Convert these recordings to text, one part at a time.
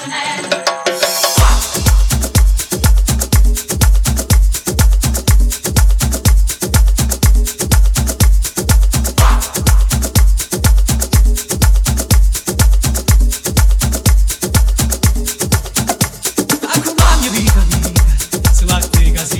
Chanel.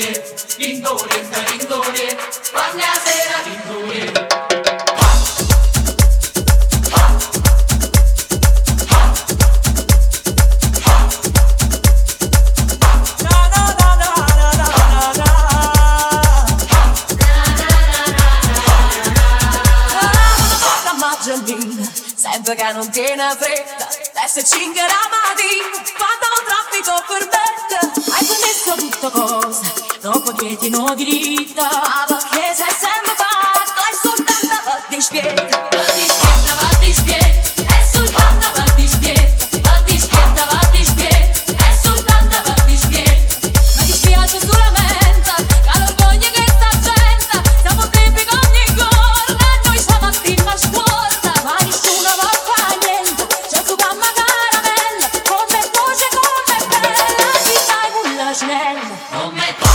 lindore, lindore, sta lindore, quando a sera lindore. Sempre che non tiene fretta, esserci in gara mattina, quando traffico per me. pieno di vita Aber che se sembra fatto è soltanto va di spiega È soltanto va di spiega È soltanto va di spiega Ma ti Che sta gente. Siamo tempi con ogni corna Noi stamattina a scuola. Ma nessuno va qua niente C'è su mamma caramella Come voce, come bella Ci stai con la snella. Come